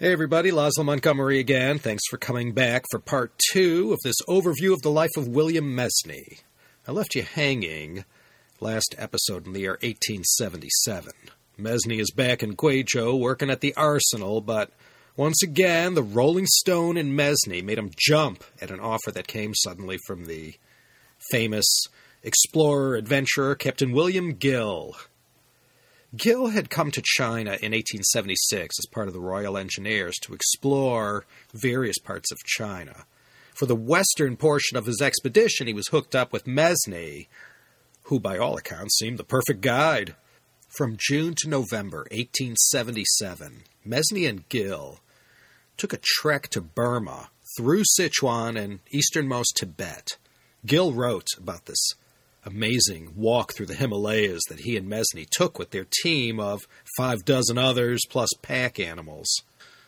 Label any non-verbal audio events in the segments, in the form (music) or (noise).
Hey everybody, Laszlo Montgomery again. Thanks for coming back for part two of this overview of the life of William Mesny. I left you hanging last episode in the year 1877. Mesny is back in Guizhou working at the arsenal, but once again, the Rolling Stone and Mesny made him jump at an offer that came suddenly from the famous explorer, adventurer, Captain William Gill. Gill had come to China in 1876 as part of the Royal Engineers to explore various parts of China. For the western portion of his expedition, he was hooked up with Mesny, who by all accounts seemed the perfect guide. From June to November 1877, Mesny and Gill took a trek to Burma through Sichuan and easternmost Tibet. Gill wrote about this amazing walk through the Himalayas that he and Mesny took with their team of five dozen others plus pack animals.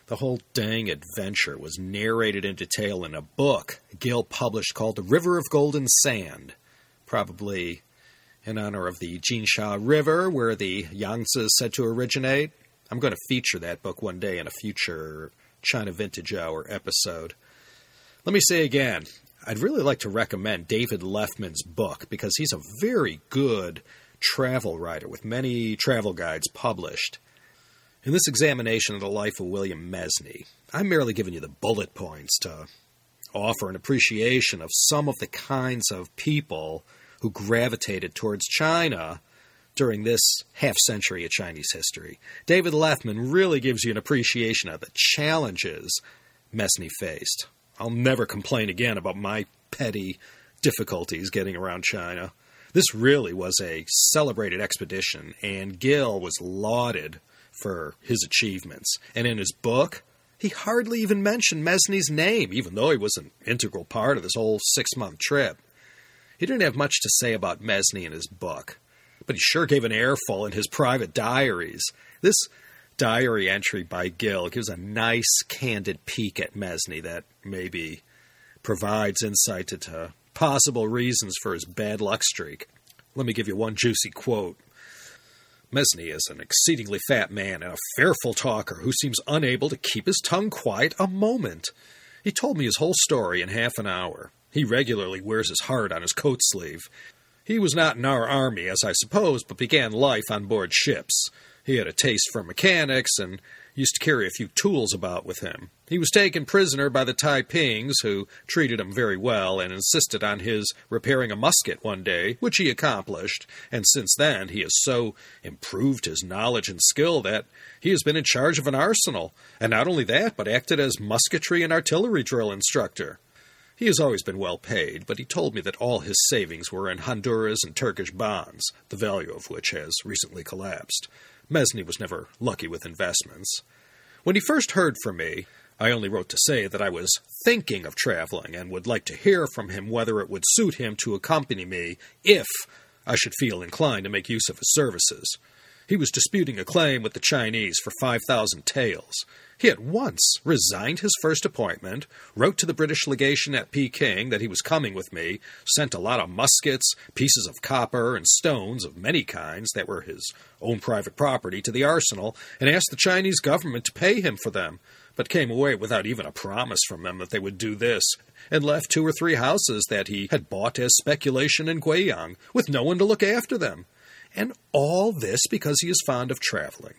The whole dang adventure was narrated in detail in a book Gill published called The River of Golden Sand, probably in honor of the Jinsha River where the Yangtze is said to originate. I'm going to feature that book one day in a future China Vintage Hour episode. Let me say again, I'd really like to recommend David Leffman's book because he's a very good travel writer with many travel guides published. In this examination of the life of William Mesny, I'm merely giving you the bullet points to offer an appreciation of some of the kinds of people who gravitated towards China during this half century of Chinese history. David Leffman really gives you an appreciation of the challenges Mesny faced. I'll never complain again about my petty difficulties getting around China. This really was a celebrated expedition, and Gill was lauded for his achievements. And in his book, he hardly even mentioned Mesny's name, even though he was an integral part of this whole six month trip. He didn't have much to say about Mesny in his book, but he sure gave an airful in his private diaries. This diary entry by Gill gives a nice, candid peek at Mesny that maybe provides insight into possible reasons for his bad luck streak. Let me give you one juicy quote. Mesny is an exceedingly fat man and a fearful talker who seems unable to keep his tongue quiet a moment. He told me his whole story in half an hour. He regularly wears his heart on his coat sleeve. He was not in our army, as I suppose, but began life on board ships. He had a taste for mechanics and used to carry a few tools about with him. He was taken prisoner by the Taipings, who treated him very well and insisted on his repairing a musket one day, which he accomplished, and since then he has so improved his knowledge and skill that he has been in charge of an arsenal, and not only that, but acted as musketry and artillery drill instructor. He has always been well paid, but he told me that all his savings were in Honduras and Turkish bonds, the value of which has recently collapsed. Mesny was never lucky with investments. When he first heard from me, I only wrote to say that I was thinking of traveling and would like to hear from him whether it would suit him to accompany me if I should feel inclined to make use of his services. He was disputing a claim with the Chinese for 5,000 taels. He at once resigned his first appointment, wrote to the British legation at Peking that he was coming with me, sent a lot of muskets, pieces of copper, and stones of many kinds that were his own private property to the arsenal, and asked the Chinese government to pay him for them, but came away without even a promise from them that they would do this, and left two or three houses that he had bought as speculation in Guiyang, with no one to look after them. And all this because he is fond of traveling.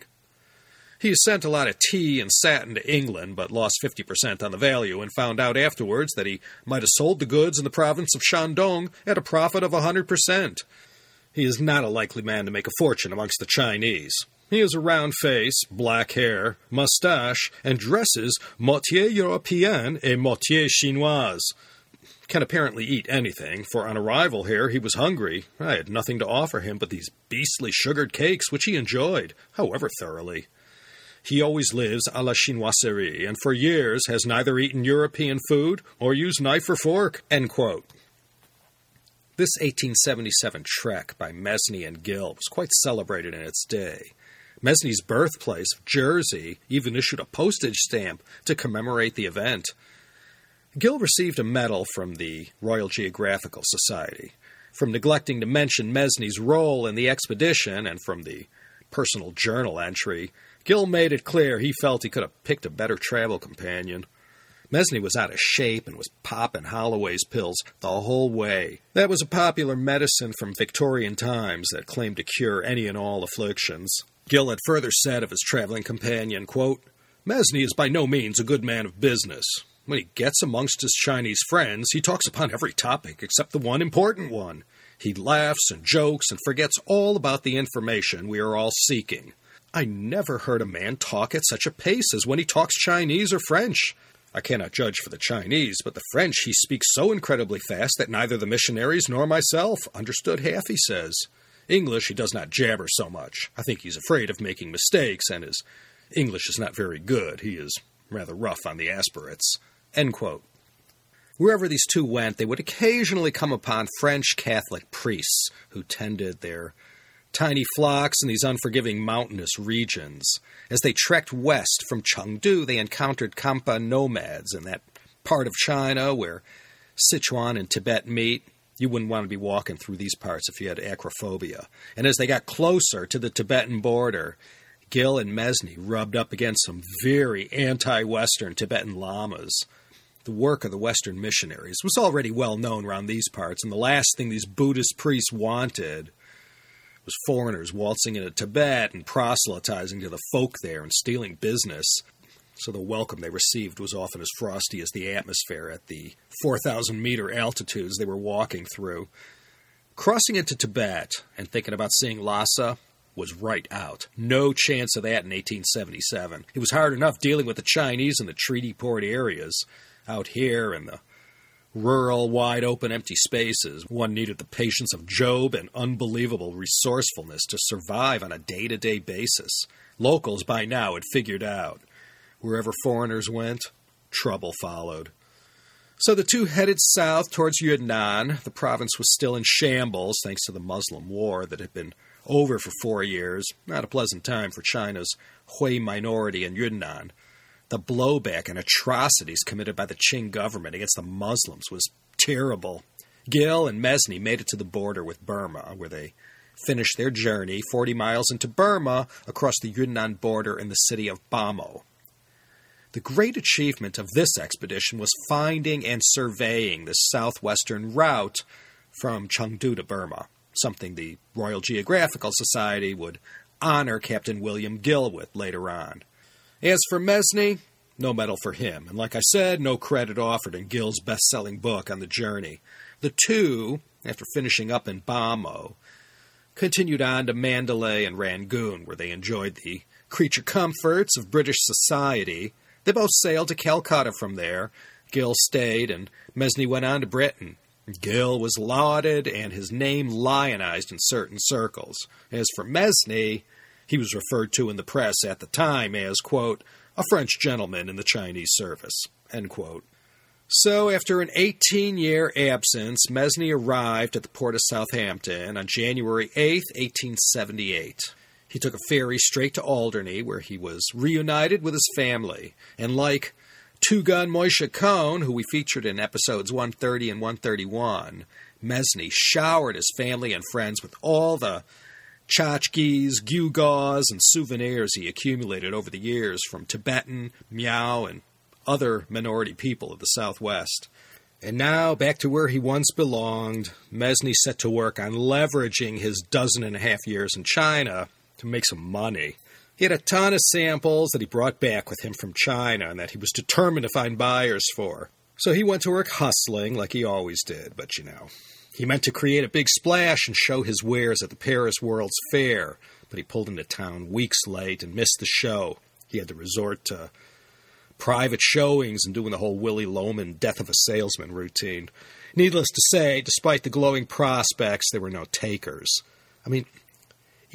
He sent a lot of tea and satin to England, but lost 50% on the value and found out afterwards that he might have sold the goods in the province of Shandong at a profit of a 100%. He is not a likely man to make a fortune amongst the Chinese. He has a round face, black hair, mustache, and dresses moitié European et moitié chinoise. Can apparently eat anything, for on arrival here he was hungry. I had nothing to offer him but these beastly sugared cakes, which he enjoyed, however thoroughly. He always lives a la chinoiserie, and for years has neither eaten European food or used knife or fork. This 1877 trek by Mesny and Gill was quite celebrated in its day. Mesny's birthplace, Jersey, even issued a postage stamp to commemorate the event. Gill received a medal from the Royal Geographical Society from neglecting to mention Mesny's role in the expedition and from the personal journal entry Gill made it clear he felt he could have picked a better travel companion. Mesny was out of shape and was popping Holloway's pills the whole way. That was a popular medicine from Victorian times that claimed to cure any and all afflictions. Gill had further said of his traveling companion, quote, Mesny is by no means a good man of business. When he gets amongst his Chinese friends, he talks upon every topic except the one important one. He laughs and jokes and forgets all about the information we are all seeking. I never heard a man talk at such a pace as when he talks Chinese or French. I cannot judge for the Chinese, but the French he speaks so incredibly fast that neither the missionaries nor myself understood half he says. English he does not jabber so much. I think he's afraid of making mistakes, and his English is not very good. He is rather rough on the aspirates. Wherever these two went, they would occasionally come upon French Catholic priests who tended their tiny flocks in these unforgiving mountainous regions. As they trekked west from Chengdu, they encountered Khampa nomads in that part of China where Sichuan and Tibet meet. You wouldn't want to be walking through these parts if you had acrophobia. And as they got closer to the Tibetan border, Gill and Mesny rubbed up against some very anti Western Tibetan lamas the work of the Western missionaries was already well known around these parts, and the last thing these Buddhist priests wanted was foreigners waltzing into Tibet and proselytizing to the folk there and stealing business. So the welcome they received was often as frosty as the atmosphere at the 4,000 meter altitudes they were walking through. Crossing into Tibet and thinking about seeing Lhasa was right out. No chance of that in 1877. It was hard enough dealing with the Chinese in the treaty port areas out here in the rural, wide open, empty spaces, one needed the patience of Job and unbelievable resourcefulness to survive on a day to day basis. Locals by now had figured out wherever foreigners went, trouble followed. So the two headed south towards Yunnan. The province was still in shambles thanks to the Muslim war that had been over for four years. Not a pleasant time for China's Hui minority in Yunnan the blowback and atrocities committed by the Qing government against the Muslims was terrible. Gill and Mesny made it to the border with Burma, where they finished their journey 40 miles into Burma across the Yunnan border in the city of Bhamo. The great achievement of this expedition was finding and surveying the southwestern route from Chengdu to Burma, something the Royal Geographical Society would honor Captain William Gill with later on. As for Mesny, no medal for him, and like I said, no credit offered in Gill's best selling book on the journey. The two, after finishing up in Bhamo, continued on to Mandalay and Rangoon, where they enjoyed the creature comforts of British society. They both sailed to Calcutta from there. Gill stayed, and Mesny went on to Britain. Gill was lauded and his name lionized in certain circles. As for Mesny, he was referred to in the press at the time as, quote, a French gentleman in the Chinese service, end quote. So, after an 18 year absence, Mesny arrived at the port of Southampton on January 8, 1878. He took a ferry straight to Alderney, where he was reunited with his family. And like Two Gun Moishe Cohen, who we featured in episodes 130 and 131, Mesny showered his family and friends with all the tchotchkes, gewgaws, and souvenirs he accumulated over the years from Tibetan, Miao, and other minority people of the Southwest. And now, back to where he once belonged, Mesny set to work on leveraging his dozen and a half years in China to make some money. He had a ton of samples that he brought back with him from China and that he was determined to find buyers for. So he went to work hustling like he always did, but you know, he meant to create a big splash and show his wares at the Paris World's Fair, but he pulled into town weeks late and missed the show. He had to resort to private showings and doing the whole Willy Loman death of a salesman routine. Needless to say, despite the glowing prospects, there were no takers. I mean,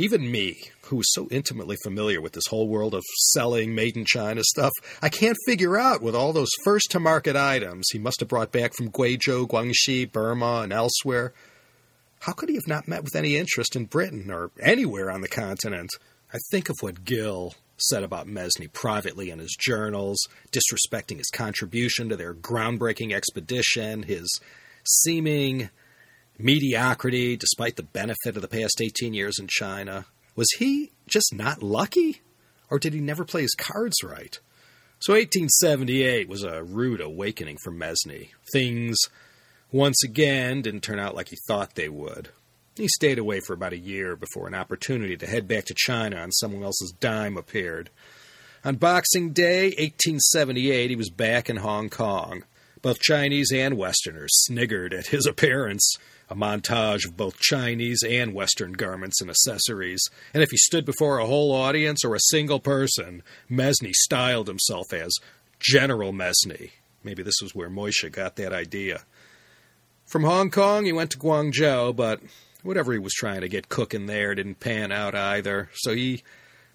even me, who is so intimately familiar with this whole world of selling made in China stuff, I can't figure out with all those first to market items he must have brought back from Guizhou, Guangxi, Burma, and elsewhere. How could he have not met with any interest in Britain or anywhere on the continent? I think of what Gill said about Mesny privately in his journals, disrespecting his contribution to their groundbreaking expedition, his seeming mediocrity despite the benefit of the past 18 years in China. Was he just not lucky? Or did he never play his cards right? So 1878 was a rude awakening for Mesny. Things, once again, didn't turn out like he thought they would. He stayed away for about a year before an opportunity to head back to China on someone else's dime appeared. On Boxing Day, 1878, he was back in Hong Kong. Both Chinese and Westerners sniggered at his (laughs) appearance a montage of both Chinese and Western garments and accessories, and if he stood before a whole audience or a single person, Mesny styled himself as General Mesny. Maybe this was where Moishe got that idea. From Hong Kong, he went to Guangzhou, but whatever he was trying to get cooking there didn't pan out either, so he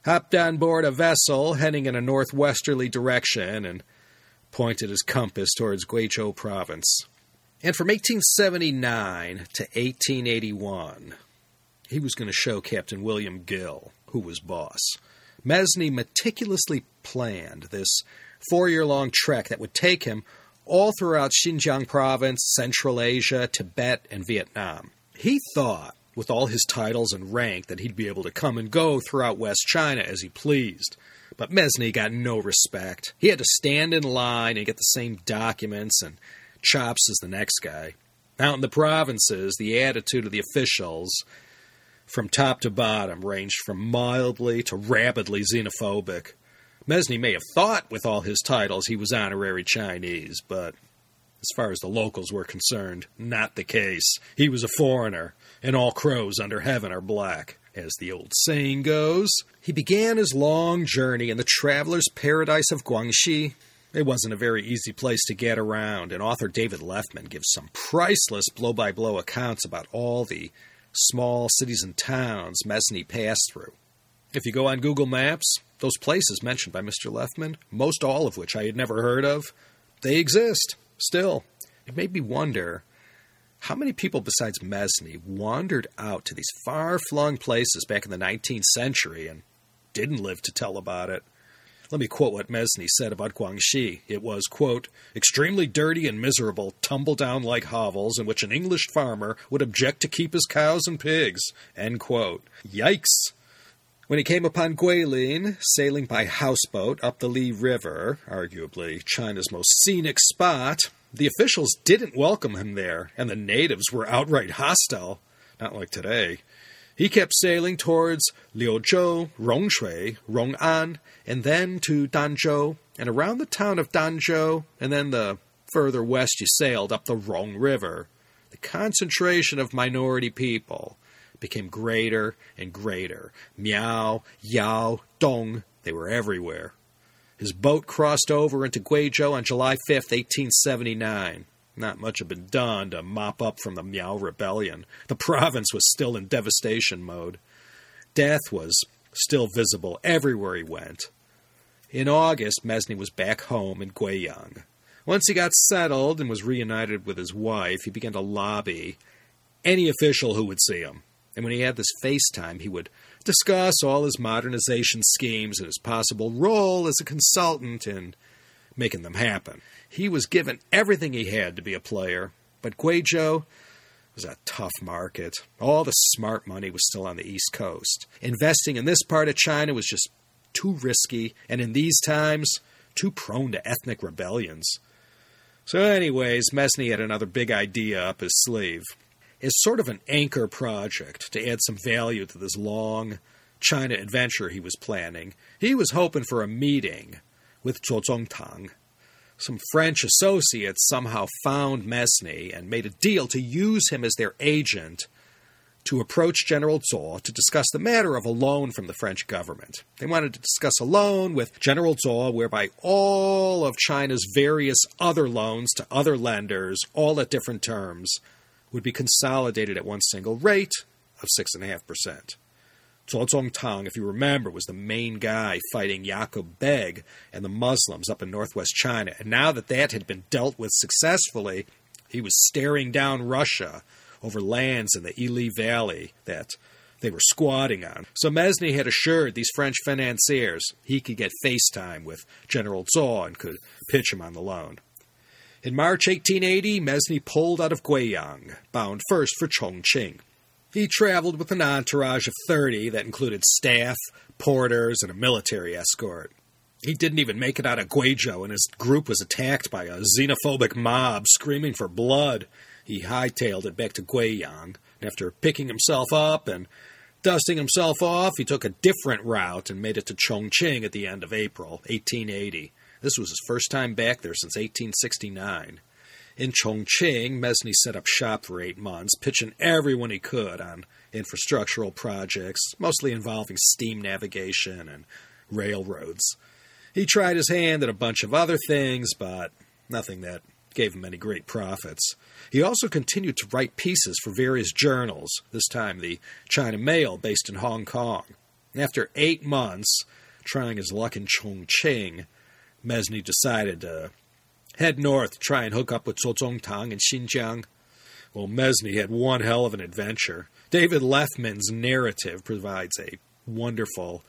hopped on board a vessel heading in a northwesterly direction and pointed his compass towards Guizhou province. And from 1879 to 1881, he was going to show Captain William Gill who was boss. Mesny meticulously planned this four year long trek that would take him all throughout Xinjiang province, Central Asia, Tibet, and Vietnam. He thought, with all his titles and rank, that he'd be able to come and go throughout West China as he pleased. But Mesny got no respect. He had to stand in line and get the same documents and chops as the next guy. Out in the provinces, the attitude of the officials from top to bottom ranged from mildly to rabidly xenophobic. Mesny may have thought, with all his titles, he was honorary Chinese, but as far as the locals were concerned, not the case. He was a foreigner, and all crows under heaven are black. As the old saying goes, he began his long journey in the traveler's paradise of Guangxi it wasn't a very easy place to get around, and author David Leffman gives some priceless blow by blow accounts about all the small cities and towns Mesny passed through. If you go on Google Maps, those places mentioned by Mr. Leffman, most all of which I had never heard of, they exist still. It made me wonder how many people besides Mesny wandered out to these far flung places back in the 19th century and didn't live to tell about it. Let me quote what Mesny said about Guangxi. It was, quote, extremely dirty and miserable, tumble down like hovels in which an English farmer would object to keep his cows and pigs, end quote. Yikes! When he came upon Guilin, sailing by houseboat up the Li River, arguably China's most scenic spot, the officials didn't welcome him there, and the natives were outright hostile. Not like today. He kept sailing towards Liuzhou, Rongshui, Rong'an, and then to Danzhou, and around the town of Danzhou, and then the further west you sailed up the Rong River. The concentration of minority people became greater and greater. Miao, Yao, Dong, they were everywhere. His boat crossed over into Guizhou on July 5, 1879. Not much had been done to mop up from the Miao rebellion. The province was still in devastation mode. Death was still visible everywhere he went. In August, Mesny was back home in Guiyang. Once he got settled and was reunited with his wife, he began to lobby any official who would see him. And when he had this FaceTime, he would discuss all his modernization schemes and his possible role as a consultant in making them happen. He was given everything he had to be a player, but Guizhou was a tough market. All the smart money was still on the East Coast. Investing in this part of China was just too risky, and in these times, too prone to ethnic rebellions. So, anyways, Mesny had another big idea up his sleeve. As sort of an anchor project to add some value to this long China adventure he was planning, he was hoping for a meeting with Zuo Zongtang, some French associates somehow found Mesny and made a deal to use him as their agent to approach General Zuo to discuss the matter of a loan from the French government. They wanted to discuss a loan with General Zuo whereby all of China's various other loans to other lenders, all at different terms, would be consolidated at one single rate of 6.5%. Zuo Zongtang, if you remember, was the main guy fighting Yaqub Beg and the Muslims up in northwest China. And now that that had been dealt with successfully, he was staring down Russia over lands in the Ili Valley that they were squatting on. So Mesny had assured these French financiers he could get FaceTime with General Zuo and could pitch him on the loan. In March 1880, Mesny pulled out of Guiyang, bound first for Chongqing. He traveled with an entourage of 30 that included staff, porters, and a military escort. He didn't even make it out of Guizhou, and his group was attacked by a xenophobic mob screaming for blood. He hightailed it back to Guiyang. And after picking himself up and dusting himself off, he took a different route and made it to Chongqing at the end of April 1880. This was his first time back there since 1869. In Chongqing, Mesny set up shop for eight months, pitching everyone he could on infrastructural projects, mostly involving steam navigation and railroads. He tried his hand at a bunch of other things, but nothing that gave him any great profits. He also continued to write pieces for various journals, this time the China Mail, based in Hong Kong. After eight months trying his luck in Chongqing, Mesny decided to head north try and hook up with Tang in Xinjiang. Well, Mesny had one hell of an adventure. David Leffman's narrative provides a wonderful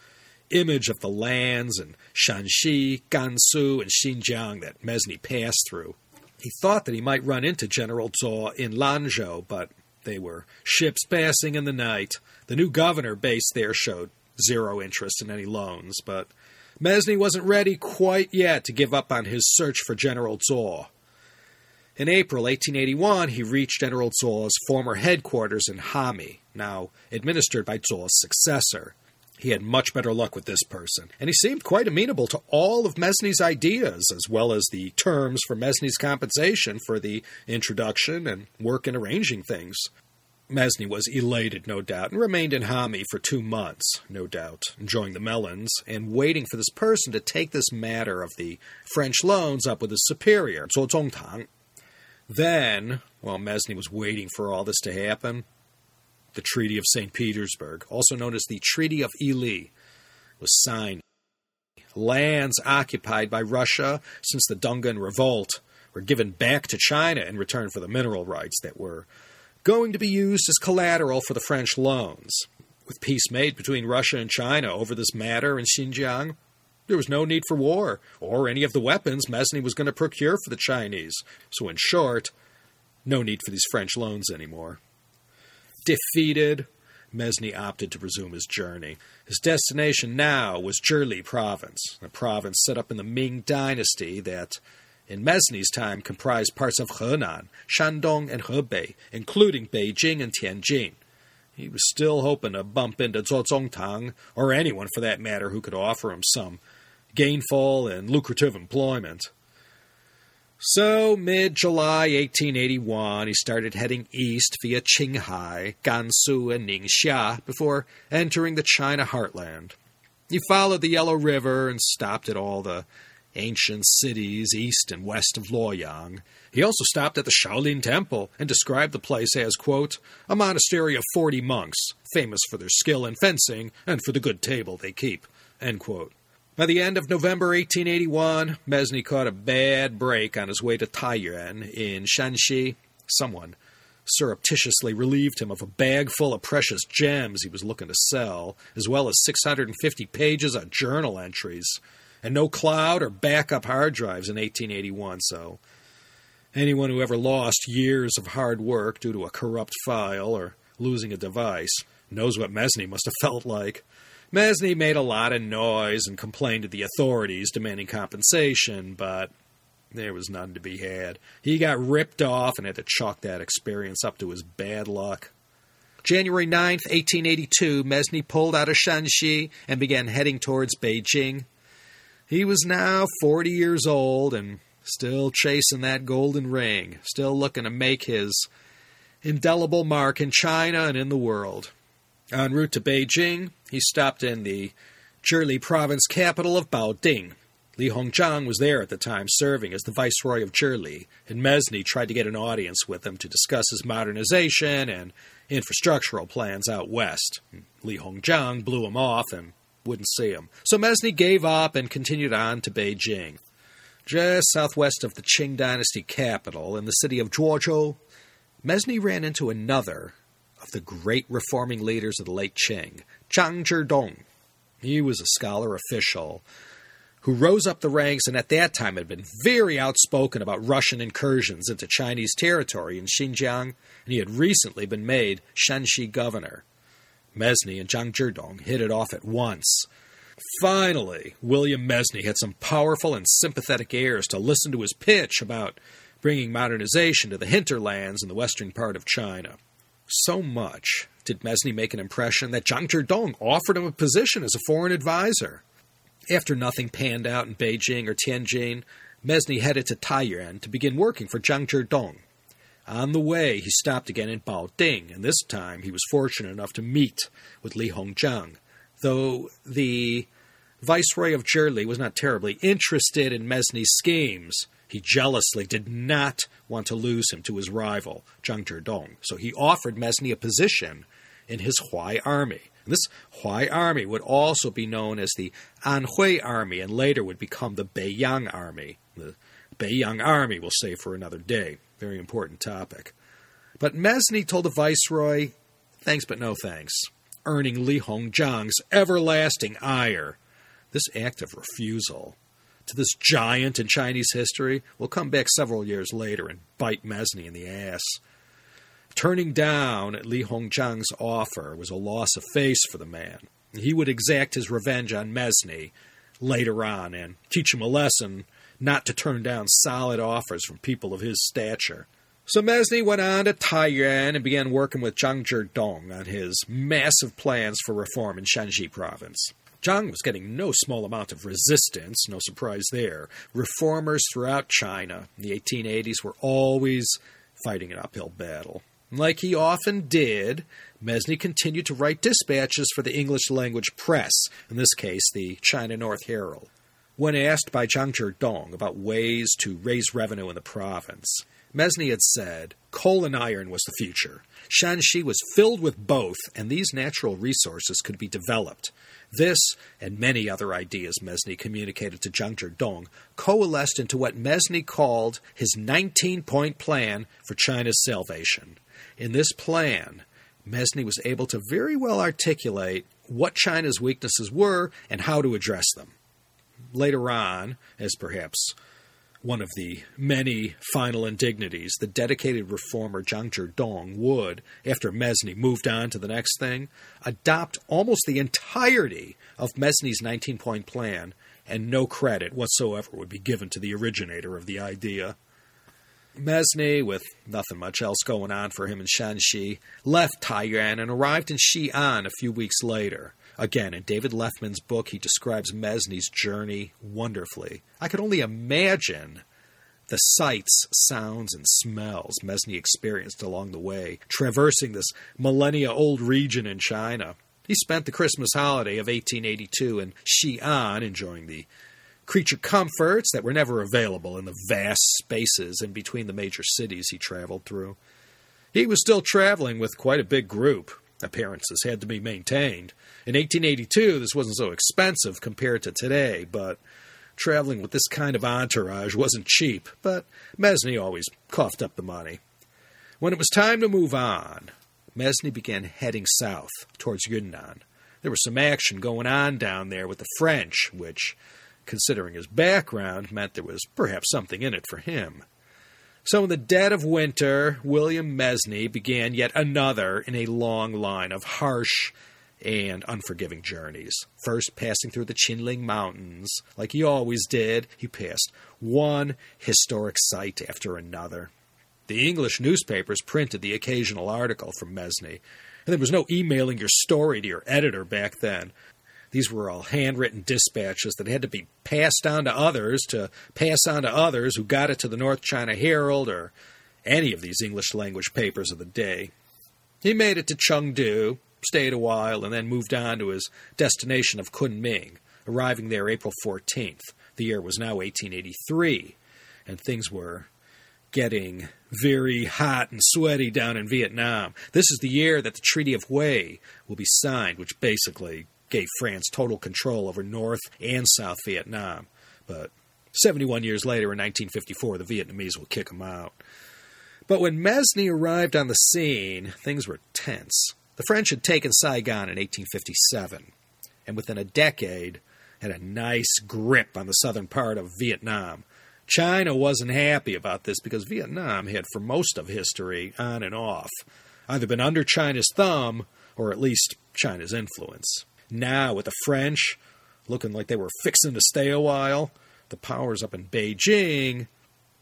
image of the lands and Shanxi, Gansu, and Xinjiang that Mesny passed through. He thought that he might run into General Zuo in Lanzhou, but they were ships passing in the night. The new governor based there showed zero interest in any loans, but Mesny wasn't ready quite yet to give up on his search for General Zuo. In April 1881, he reached General Zuo's former headquarters in Hami, now administered by Zuo's successor. He had much better luck with this person, and he seemed quite amenable to all of Mesny's ideas, as well as the terms for Mesny's compensation for the introduction and work in arranging things. Mesny was elated, no doubt, and remained in Hami for two months, no doubt, enjoying the melons and waiting for this person to take this matter of the French loans up with his superior, Zuo Zongtang. Then, while Mesny was waiting for all this to happen, the Treaty of St. Petersburg, also known as the Treaty of Ili, was signed. Lands occupied by Russia since the Dungan Revolt were given back to China in return for the mineral rights that were going to be used as collateral for the French loans. With peace made between Russia and China over this matter in Xinjiang, there was no need for war or any of the weapons Mesny was going to procure for the Chinese. So, in short, no need for these French loans anymore. Defeated, Mesny opted to resume his journey. His destination now was Zhili province, a province set up in the Ming dynasty that, in Mesny's time, comprised parts of Henan, Shandong, and Hebei, including Beijing and Tianjin. He was still hoping to bump into Zuo Zongtang, or anyone for that matter who could offer him some gainful and lucrative employment. So, mid July 1881, he started heading east via Qinghai, Gansu, and Ningxia before entering the China heartland. He followed the Yellow River and stopped at all the ancient cities east and west of Luoyang. He also stopped at the Shaolin Temple and described the place as, quote, a monastery of forty monks, famous for their skill in fencing and for the good table they keep, end quote. By the end of November 1881, Mesny caught a bad break on his way to Taiyuan in Shanxi. Someone surreptitiously relieved him of a bag full of precious gems he was looking to sell, as well as 650 pages of journal entries, and no cloud or backup hard drives in 1881, so anyone who ever lost years of hard work due to a corrupt file or losing a device knows what Mesny must have (laughs) felt like. Mesny made a lot of noise and complained to the authorities demanding compensation, but there was none to be had. He got ripped off and had to chalk that experience up to his bad luck. January 9th, 1882, Mesny pulled out of Shanxi and began heading towards Beijing. He was now 40 years old and still chasing that golden ring, still looking to make his indelible mark in China and in the world. En route to Beijing, he stopped in the Zhili province capital of Baoding. Li Hongzhang was there at the time, serving as the viceroy of Zhili, and Mesny tried to get an audience with him to discuss his modernization and infrastructural plans out west. Li Hongzhang blew him off and wouldn't see him. So Mesny gave up and continued on to Beijing. Just southwest of the Qing dynasty capital, in the city of Zhuozhou, Mesny ran into another of the great reforming leaders of the late Qing, Zhang Zhidong. He was a scholar official who rose up the ranks and at that time had been very outspoken about Russian incursions into Chinese territory in Xinjiang, and he had recently been made Shanxi governor. Mesny and Zhang Zhidong hit it off at once. Finally, William Mesny had some powerful and sympathetic heirs to listen to his pitch about bringing modernization to the hinterlands in the western part of China. So much did Mesny make an impression that Zhang Zhidong offered him a position as a foreign advisor. After nothing panned out in Beijing or Tianjin, Mesny headed to Taiyuan to begin working for Zhang Zhidong. On the way, he stopped again in Baoding, and this time he was fortunate enough to meet with Li Hongzhang, though the Viceroy of Zhili was not terribly interested in Mesny's schemes. He jealously did not want to lose him to his rival, Zhang Zhidong, so he offered Mesny a position in his Huai army. And this Huai army would also be known as the Anhui army and later would become the Beiyang army. The Beiyang army we'll save for another day. Very important topic. But Mesny told the viceroy, thanks but no thanks, earning Li Hongzhang's everlasting ire. This act of refusal to this giant in Chinese history will come back several years later and bite Mesny in the ass. Turning down Li Hongzhang's offer was a loss of face for the man. He would exact his revenge on Mesny later on and teach him a lesson not to turn down solid offers from people of his stature. So Mesny went on to Taiyuan and began working with Zhang Zhidong on his massive plans for reform in Shanxi province. Zhang was getting no small amount of resistance, no surprise there. Reformers throughout China in the 1880s were always fighting an uphill battle. Like he often did, Mesny continued to write dispatches for the English language press, in this case, the China North Herald. When asked by Zhang Zhidong about ways to raise revenue in the province, Mesny had said coal and iron was the future. Shanxi was filled with both, and these natural resources could be developed. This, and many other ideas Mesny communicated to Zhang Zhidong, coalesced into what Mesny called his 19 point plan for China's salvation. In this plan, Mesny was able to very well articulate what China's weaknesses were and how to address them. Later on, as perhaps one of the many final indignities, the dedicated reformer Zhang Zhidong would, after Mesny moved on to the next thing, adopt almost the entirety of Mesny's 19 point plan, and no credit whatsoever would be given to the originator of the idea. Mesny, with nothing much else going on for him in Shanxi, left Taiyuan and arrived in Xi'an a few weeks later. Again, in David Leffman's book, he describes Mesny's journey wonderfully. I could only imagine the sights, sounds, and smells Mesny experienced along the way, traversing this millennia old region in China. He spent the Christmas holiday of 1882 in Xi'an, enjoying the creature comforts that were never available in the vast spaces in between the major cities he traveled through. He was still traveling with quite a big group. Appearances had to be maintained. In 1882, this wasn't so expensive compared to today, but traveling with this kind of entourage wasn't cheap, but Mesny always coughed up the money. When it was time to move on, Mesny began heading south towards Yunnan. There was some action going on down there with the French, which considering his background, meant there was perhaps something in it for him. So, in the dead of winter, William Mesny began yet another in a long line of harsh and unforgiving journeys. First, passing through the Qinling Mountains, like he always did, he passed one historic site after another. The English newspapers printed the occasional article from Mesny, and there was no emailing your story to your editor back then. These were all handwritten dispatches that had to be passed on to others to pass on to others who got it to the North China Herald or any of these English language papers of the day. He made it to Chengdu, stayed a while, and then moved on to his destination of Kunming, arriving there April 14th. The year was now 1883, and things were getting very hot and sweaty down in Vietnam. This is the year that the Treaty of Hue will be signed, which basically gave France total control over North and South Vietnam. But 71 years later, in 1954, the Vietnamese will kick them out. But when Mesny arrived on the scene, things were tense. The French had taken Saigon in 1857, and within a decade, had a nice grip on the southern part of Vietnam. China wasn't happy about this because Vietnam had, for most of history, on and off, either been under China's thumb or at least China's influence. Now, with the French looking like they were fixing to stay a while, the powers up in Beijing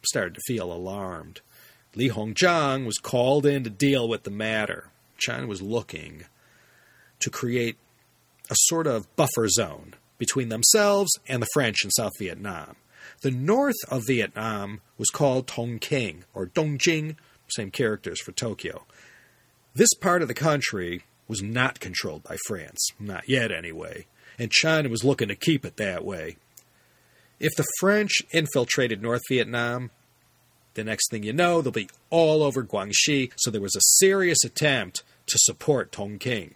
started to feel alarmed. Li Hongzhang was called in to deal with the matter. China was looking to create a sort of buffer zone between themselves and the French in South Vietnam. The north of Vietnam was called Tonking or Dongjing, same characters for Tokyo. This part of the country was not controlled by France, not yet anyway, and China was looking to keep it that way. If the French infiltrated North Vietnam, the next thing you know, they'll be all over Guangxi, so there was a serious attempt to support Tonking.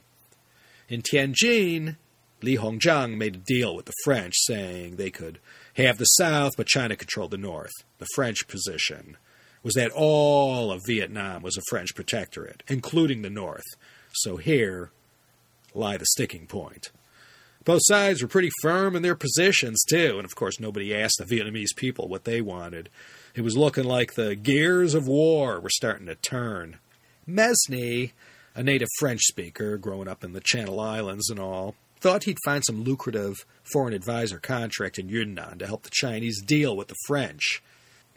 In Tianjin, Li Hongzhang made a deal with the French, saying they could have the south, but China controlled the north. The French position was that all of Vietnam was a French protectorate, including the north. So here lie the sticking point. Both sides were pretty firm in their positions, too, and of course, nobody asked the Vietnamese people what they wanted. It was looking like the gears of war were starting to turn. Mesny, a native French speaker growing up in the Channel Islands and all, thought he'd find some lucrative foreign advisor contract in Yunnan to help the Chinese deal with the French.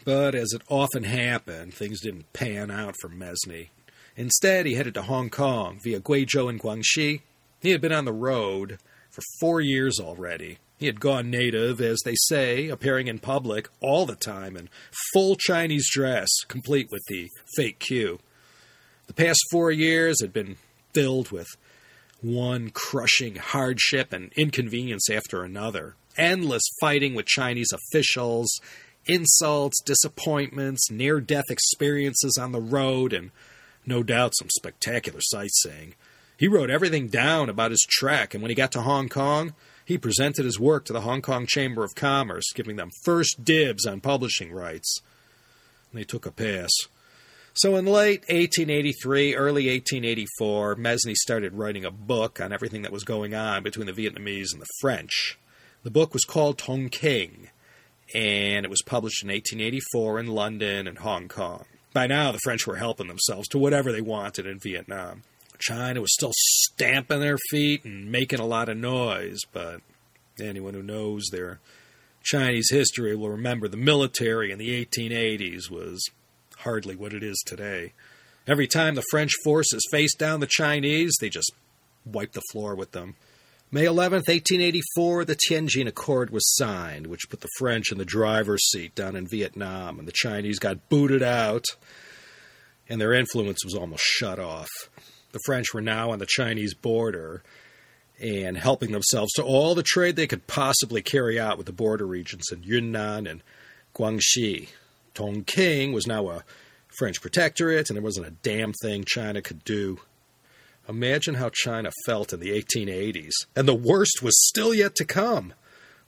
But as it often happened, things didn't pan out for Mesny. Instead, he headed to Hong Kong via Guizhou and Guangxi. He had been on the road for four years already. He had gone native, as they say, appearing in public all the time in full Chinese dress, complete with the fake queue. The past four years had been filled with one crushing hardship and inconvenience after another. Endless fighting with Chinese officials, insults, disappointments, near death experiences on the road, and no doubt some spectacular sightseeing. He wrote everything down about his trek, and when he got to Hong Kong, he presented his work to the Hong Kong Chamber of Commerce, giving them first dibs on publishing rights. They took a pass. So in late 1883, early 1884, Mesny started writing a book on everything that was going on between the Vietnamese and the French. The book was called Tonking, and it was published in 1884 in London and Hong Kong. By now, the French were helping themselves to whatever they wanted in Vietnam. China was still stamping their feet and making a lot of noise, but anyone who knows their Chinese history will remember the military in the 1880s was hardly what it is today. Every time the French forces faced down the Chinese, they just wiped the floor with them. May 11, 1884, the Tianjin Accord was signed, which put the French in the driver's seat down in Vietnam, and the Chinese got booted out, and their influence was almost shut off. The French were now on the Chinese border and helping themselves to all the trade they could possibly carry out with the border regions in Yunnan and Guangxi. Tonking was now a French protectorate, and there wasn't a damn thing China could do. Imagine how China felt in the 1880s, and the worst was still yet to come.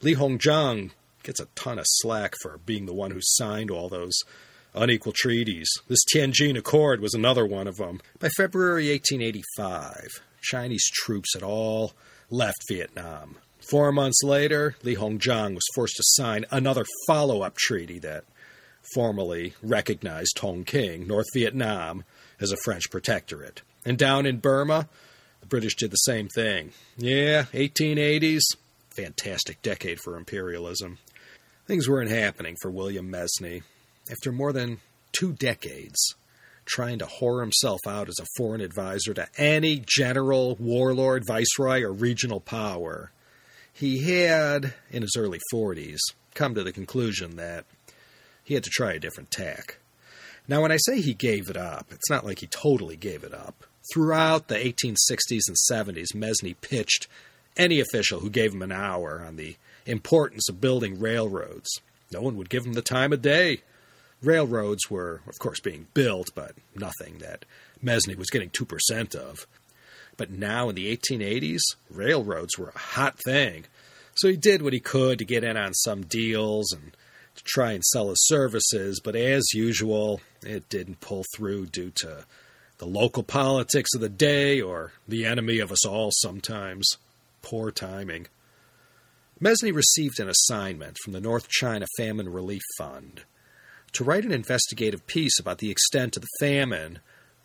Li Hongzhang gets a ton of slack for being the one who signed all those unequal treaties. This Tianjin Accord was another one of them. By February 1885, Chinese troops had all left Vietnam. Four months later, Li Hongzhang was forced to sign another follow up treaty that formally recognized Tonking, North Vietnam, as a French protectorate. And down in Burma, the British did the same thing. Yeah, 1880s, fantastic decade for imperialism. Things weren't happening for William Mesny. After more than two decades trying to whore himself out as a foreign advisor to any general, warlord, viceroy, or regional power, he had, in his early 40s, come to the conclusion that he had to try a different tack. Now, when I say he gave it up, it's not like he totally gave it up. Throughout the 1860s and 70s, Mesny pitched any official who gave him an hour on the importance of building railroads. No one would give him the time of day. Railroads were, of course, being built, but nothing that Mesny was getting 2% of. But now in the 1880s, railroads were a hot thing. So he did what he could to get in on some deals and to try and sell his services, but as usual, it didn't pull through due to the local politics of the day or the enemy of us all sometimes poor timing. Mesny received an assignment from the North China Famine Relief Fund to write an investigative piece about the extent of the famine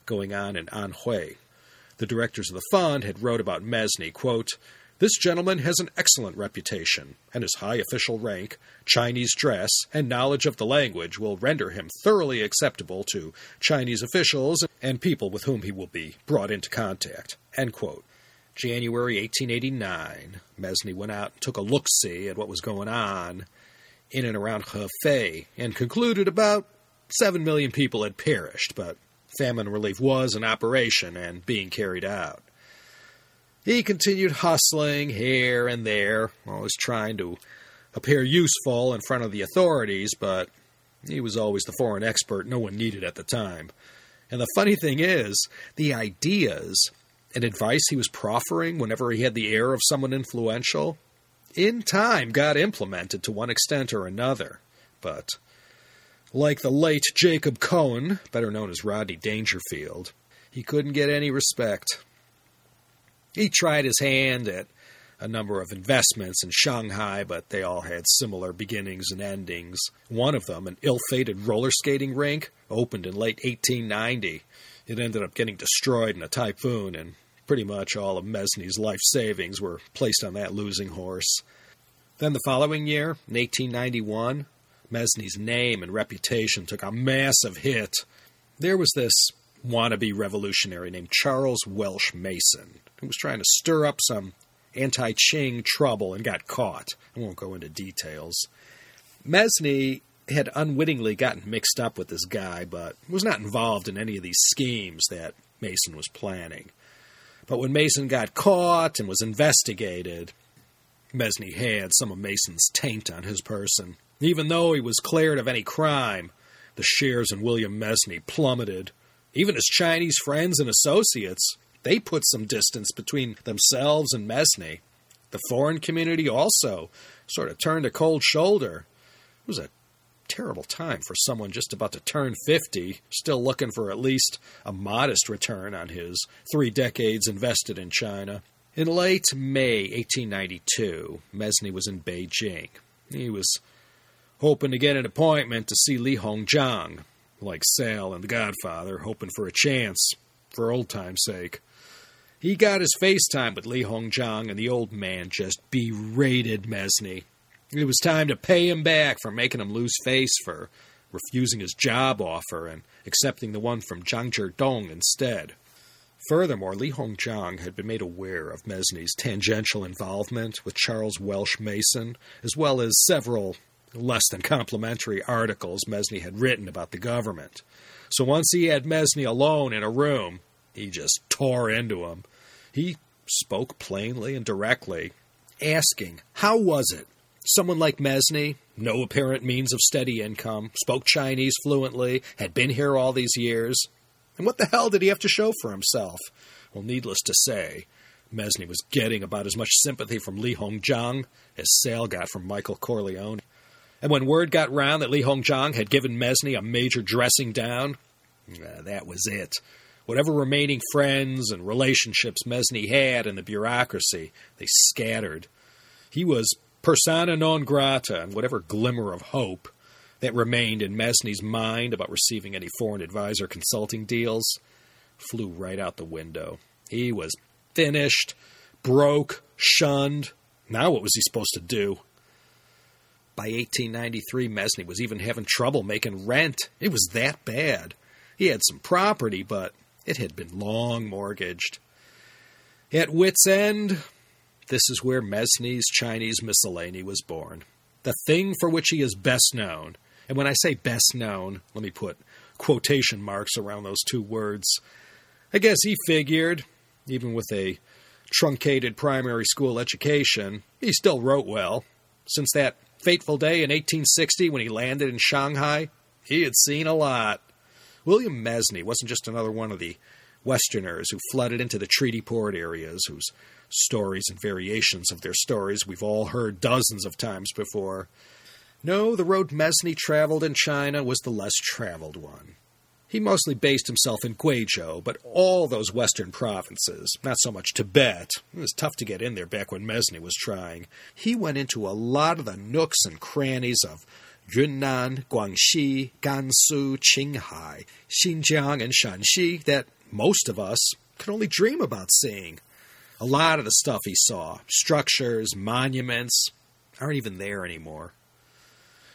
going on in Anhui. The directors of the fund had wrote about Mesny, quote, this gentleman has an excellent reputation, and his high official rank, Chinese dress, and knowledge of the language will render him thoroughly acceptable to Chinese officials and people with whom he will be brought into contact. January 1889, Mesny went out and took a look see at what was going on in and around Hefei and concluded about 7 million people had perished, but famine relief was in operation and being carried out. He continued hustling here and there, always trying to appear useful in front of the authorities, but he was always the foreign expert no one needed at the time. And the funny thing is, the ideas and advice he was proffering whenever he had the air of someone influential, in time got implemented to one extent or another. But, like the late Jacob Cohen, better known as Rodney Dangerfield, he couldn't get any respect. He tried his hand at a number of investments in Shanghai, but they all had similar beginnings and endings. One of them, an ill fated roller skating rink, opened in late 1890. It ended up getting destroyed in a typhoon, and pretty much all of Mesny's life savings were placed on that losing horse. Then the following year, in 1891, Mesny's name and reputation took a massive hit. There was this wannabe revolutionary named Charles Welsh Mason who was trying to stir up some anti Qing trouble and got caught. I won't go into details. Mesny had unwittingly gotten mixed up with this guy, but was not involved in any of these schemes that Mason was planning. But when Mason got caught and was investigated, Mesny had some of Mason's taint on his person. Even though he was cleared of any crime, the shares in William Mesny plummeted. Even his Chinese friends and associates, they put some distance between themselves and Mesny. The foreign community also sort of turned a cold shoulder. It was a terrible time for someone just about to turn 50, still looking for at least a modest return on his three decades invested in China. In late May 1892, Mesny was in Beijing. He was hoping to get an appointment to see Li Hongzhang, like Sal and The Godfather, hoping for a chance, for old time's sake. He got his FaceTime with Li Hongzhang, and the old man just berated Mesny. It was time to pay him back for making him lose face for refusing his job offer and accepting the one from Zhang Zhidong instead. Furthermore, Li Hongzhang had been made aware of Mesny's tangential involvement with Charles Welsh Mason, as well as several less than complimentary articles Mesny had written about the government. So once he had Mesny alone in a room, he just tore into him. He spoke plainly and directly, asking, How was it? Someone like Mesny, no apparent means of steady income, spoke Chinese fluently, had been here all these years. And what the hell did he have to show for himself? Well, needless to say, Mesny was getting about as much sympathy from Li Hongzhang as Sal got from Michael Corleone. And when word got round that Li Hongzhang had given Mesny a major dressing down, uh, that was it whatever remaining friends and relationships Mesny had in the bureaucracy, they scattered. He was persona non grata, and whatever glimmer of hope that remained in Mesny's mind about receiving any foreign advisor consulting deals flew right out the window. He was finished, broke, shunned. Now what was he supposed to do? By 1893, Mesny was even having trouble making rent. It was that bad. He had some property, but it had been long mortgaged. At wit's end, this is where Mesny's Chinese Miscellany was born, the thing for which he is best known. And when I say best known, let me put quotation marks around those two words. I guess he figured, even with a truncated primary school education, he still wrote well. Since that fateful day in 1860 when he landed in Shanghai, he had seen a lot. William Mesny wasn't just another one of the Westerners who flooded into the treaty port areas, whose stories and variations of their stories we've all heard dozens of times before. No, the road Mesny traveled in China was the less traveled one. He mostly based himself in Guizhou, but all those western provinces, not so much Tibet. It was tough to get in there back when Mesny was trying. He went into a lot of the nooks and crannies of Yunnan, Guangxi, Gansu, Qinghai, Xinjiang, and Shanxi that most of us could only dream about seeing. A lot of the stuff he saw, structures, monuments, aren't even there anymore.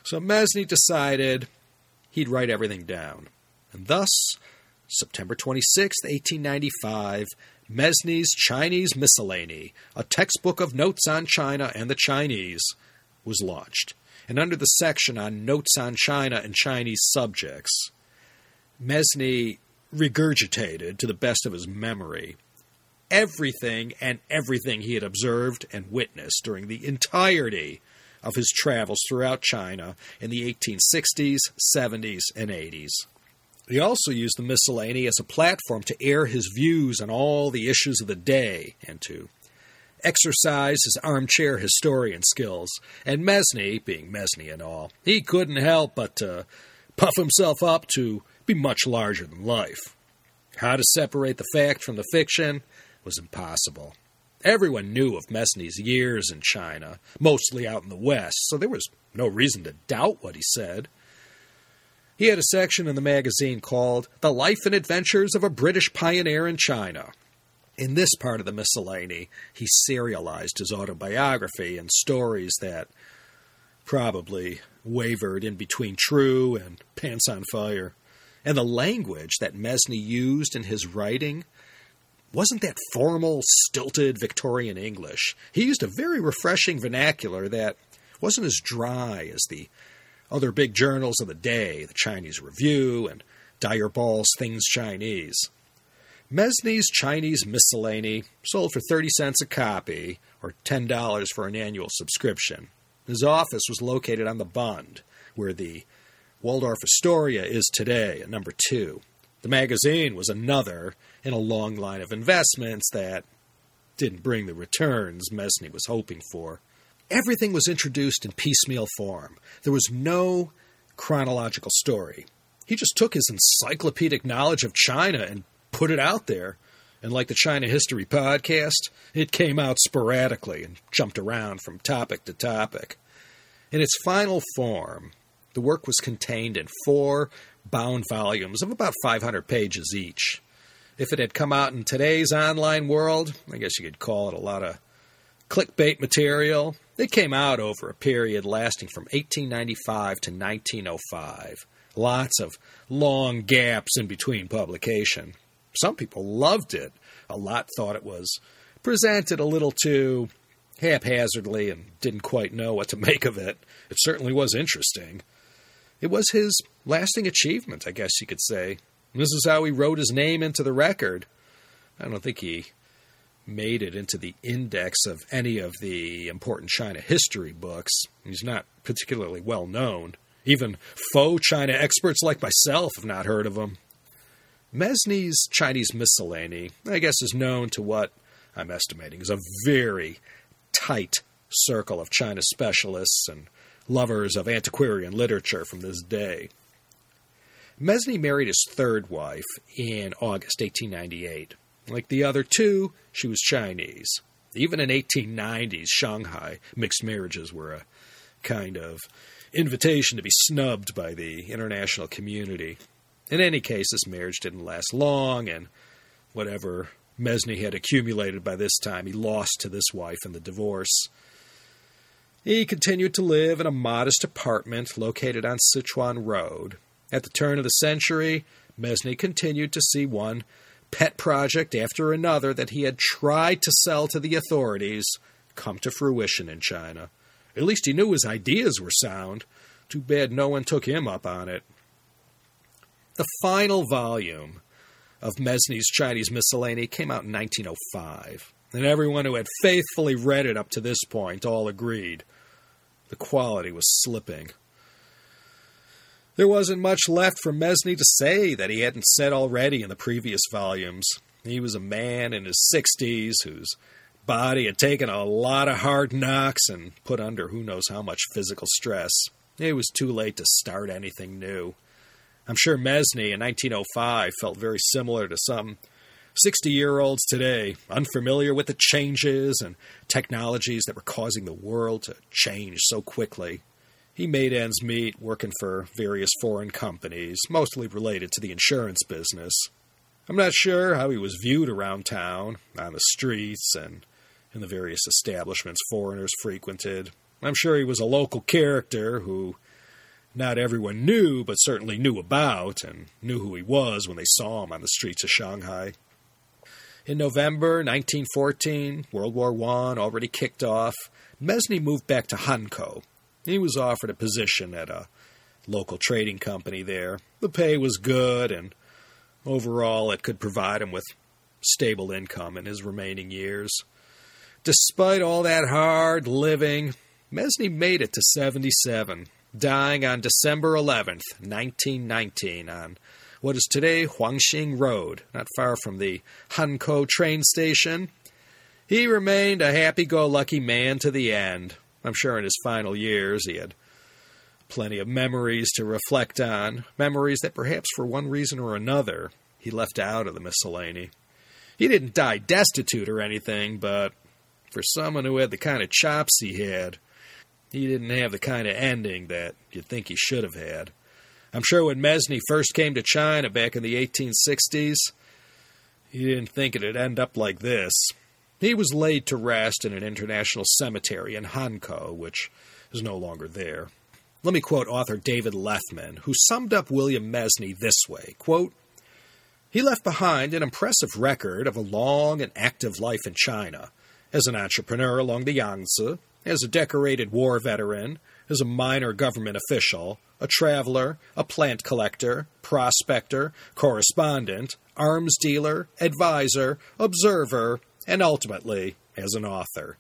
So Mesny decided he'd write everything down. And thus, September 26, 1895, Mesny's Chinese Miscellany, a textbook of notes on China and the Chinese, was launched. And under the section on notes on China and Chinese subjects, Mesny regurgitated, to the best of his memory, everything and everything he had observed and witnessed during the entirety of his travels throughout China in the 1860s, 70s, and 80s. He also used the miscellany as a platform to air his views on all the issues of the day and to exercise his armchair historian skills. And Mesny, being Mesny and all, he couldn't help but to puff himself up to be much larger than life. How to separate the fact from the fiction was impossible. Everyone knew of Mesny's years in China, mostly out in the West, so there was no reason to doubt what he said. He had a section in the magazine called The Life and Adventures of a British Pioneer in China. In this part of the miscellany, he serialized his autobiography and stories that probably wavered in between true and pants on fire. And the language that Mesny used in his writing wasn't that formal, stilted Victorian English. He used a very refreshing vernacular that wasn't as dry as the other big journals of the day, the Chinese Review and Dyer Ball's Things Chinese. Mesny's Chinese Miscellany sold for 30 cents a copy, or $10 for an annual subscription. His office was located on the Bund, where the Waldorf Astoria is today, at number two. The magazine was another in a long line of investments that didn't bring the returns Mesny was hoping for everything was introduced in piecemeal form. There was no chronological story. He just took his encyclopedic knowledge of China and put it out there. And like the China History podcast, it came out sporadically and jumped around from topic to topic. In its final form, the work was contained in four bound volumes of about 500 pages each. If it had come out in today's online world, I guess you could call it a lot of clickbait material. It came out over a period lasting from 1895 to 1905. Lots of long gaps in between publication. Some people loved it. A lot thought it was presented a little too haphazardly and didn't quite know what to (laughs) make of it. It certainly was interesting. It was his lasting achievement, I guess you could say. This is how he wrote his name into the record. I don't think he made it into the index of any of the important China history books. He's not particularly well known. Even faux China experts like myself have not heard of him. Mesny's Chinese miscellany, I guess, is known to what I'm estimating is a very tight circle of China specialists and lovers of antiquarian literature from this day. Mesny married his third wife in August 1898. Like the other two, she was Chinese. Even in 1890s Shanghai, mixed marriages were a kind of invitation to be snubbed by the international community. In any case, this marriage didn't last long, and whatever Mesny had accumulated by this time, he lost to this wife in the divorce. He continued to live in a modest apartment located on Sichuan Road. At the turn of the century, Mesny continued to see one pet project after another that he had tried to sell to the authorities come to fruition in China. At least he knew his ideas were sound. Too bad no one took him up on it. The final volume of Mesny's Chinese Miscellany came out in 1905, and everyone who had faithfully read it up to this point all agreed the quality was slipping. There wasn't much left for Mesny to say that he hadn't said already in the previous volumes. He was a man in his sixties whose body had taken a lot of hard knocks and put under who knows how much physical stress. It was too late to start anything new. I'm sure Mesny in 1905 felt very similar to some 60 year olds today, unfamiliar with the changes and technologies that were causing the world to change so quickly. He made ends meet working for various foreign companies, mostly related to the insurance business. I'm not sure how he was viewed around town, on the streets, and in the various establishments foreigners frequented. I'm sure he was a local character who not everyone knew, but certainly knew about, and knew who he was when they saw him on the streets of Shanghai. In November 1914, World War I already kicked off. Mesny moved back to Hankou. He was offered a position at a local trading company there. The pay was good, and overall, it could provide him with stable income in his remaining years. Despite all that hard living, Mesny made it to 77, dying on December 11th, 1919, on what is today Huangxing Road, not far from the Hankou train station. He remained a happy go lucky man to the end. I'm sure in his final years he had plenty of memories to reflect on, memories that perhaps for one reason or another he left out of the miscellany. He didn't die destitute or anything, but for someone who had the kind of chops he had, he didn't have the kind of ending that you'd think he should have had. I'm sure when Mesny first came to China back in the 1860s, he didn't think it'd end up like this. He was laid to rest in an international cemetery in Hankou, which is no longer there. Let me quote author David Leffman, who summed up William Mesny this way quote, He left behind an impressive record of a long and active life in China, as an entrepreneur along the Yangtze, as a decorated war veteran, as a minor government official, a traveler, a plant collector, prospector, correspondent, arms dealer, advisor, observer, and ultimately as an author.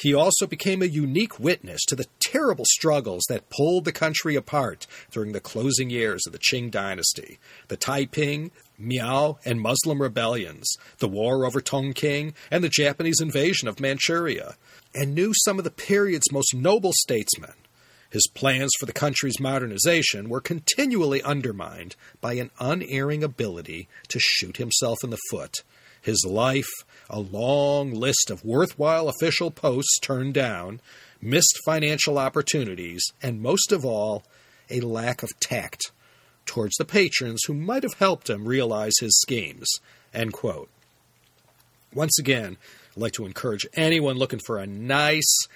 He also became a unique witness to the terrible struggles that pulled the country apart during the closing years of the Qing dynasty the Taiping, Miao, and Muslim rebellions, the war over Tonking, and the Japanese invasion of Manchuria, and knew some of the period's most noble statesmen. His plans for the country's modernization were continually undermined by an unerring ability to shoot himself in the foot. His life, a long list of worthwhile official posts turned down, missed financial opportunities, and most of all, a lack of tact towards the patrons who might have helped him realize his schemes. Once again, I'd like to encourage anyone looking for a nice,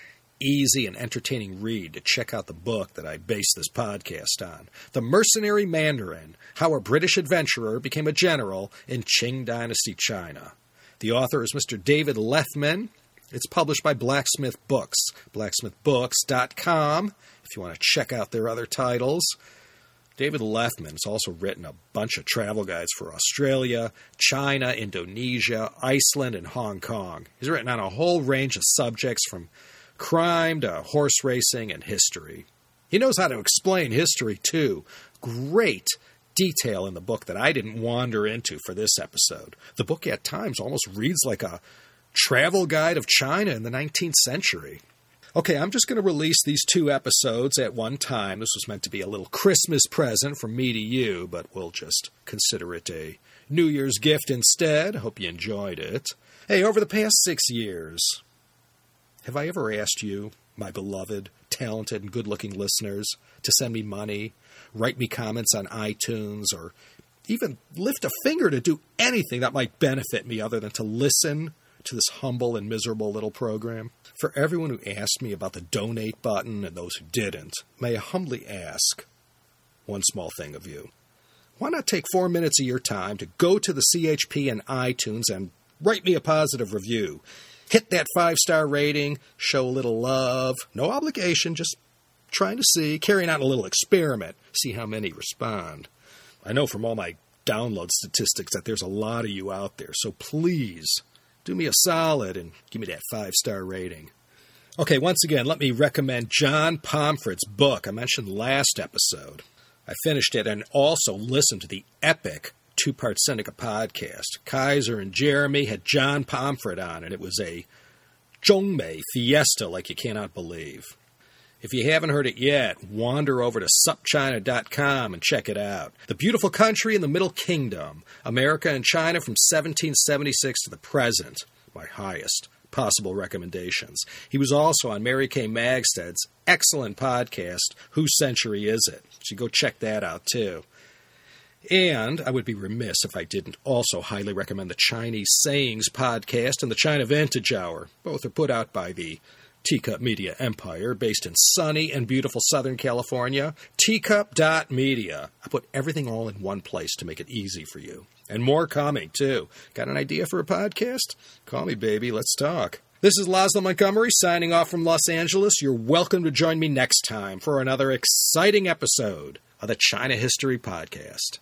easy, and entertaining read to check out the book that I base this podcast on The Mercenary Mandarin How a British Adventurer Became a General in Qing Dynasty China. The author is Mr. David Leffman. It's published by Blacksmith Books, blacksmithbooks.com, if you want to check out their other titles. David Leffman has also written a bunch of travel guides for Australia, China, Indonesia, Iceland, and Hong Kong. He's written on a whole range of subjects from crime to horse racing and history. He knows how to explain history, too. Great detail in the book that I didn't wander into for this episode. The book at times almost reads like a travel guide of China in the 19th century. Okay, I'm just going to release these two episodes at one time. This was meant to be a little Christmas present from me to you, but we'll just consider it a New Year's gift instead. Hope you enjoyed it. Hey, over the past six years, have I ever asked you, my beloved, talented, and good looking listeners, to send me money, write me comments on iTunes, or even lift a finger to do anything that might benefit me other than to listen to this humble and miserable little program? For everyone who asked me about the donate button and those who didn't, may I humbly ask one small thing of you. Why not take four minutes of your time to go to the CHP and iTunes and write me a positive review? Hit that five star rating, show a little love, no obligation, just trying to see, carrying out a little experiment, see how many respond. I know from all my download statistics that there's a lot of you out there, so please do me a solid and give me that five star rating. Okay, once again, let me recommend John Pomfret's book I mentioned last episode. I finished it and also listened to the epic two part Sinica podcast. Kaiser and Jeremy had John Pomfret on, and it was a Zhongmei fiesta like you cannot believe. If you haven't heard it yet, wander over to supchina.com and check it out. The beautiful country in the Middle Kingdom, America and China from 1776 to the present, my highest possible recommendations. He was also on Mary Kay Magistad's excellent podcast, Whose Century Is It? So go check that out too. And I would be remiss if I didn't also highly recommend the Chinese Sayings podcast and the China Vintage Hour. Both are put out by the Teacup Media Empire, based in sunny and beautiful Southern California. Teacup.media. I put everything all in one place to make it easy for you. And more coming, too. Got an idea for a podcast? Call me, baby. Let's talk. This is Laszlo Montgomery signing off from Los Angeles. You're welcome to join me next time for another exciting episode of the China History Podcast.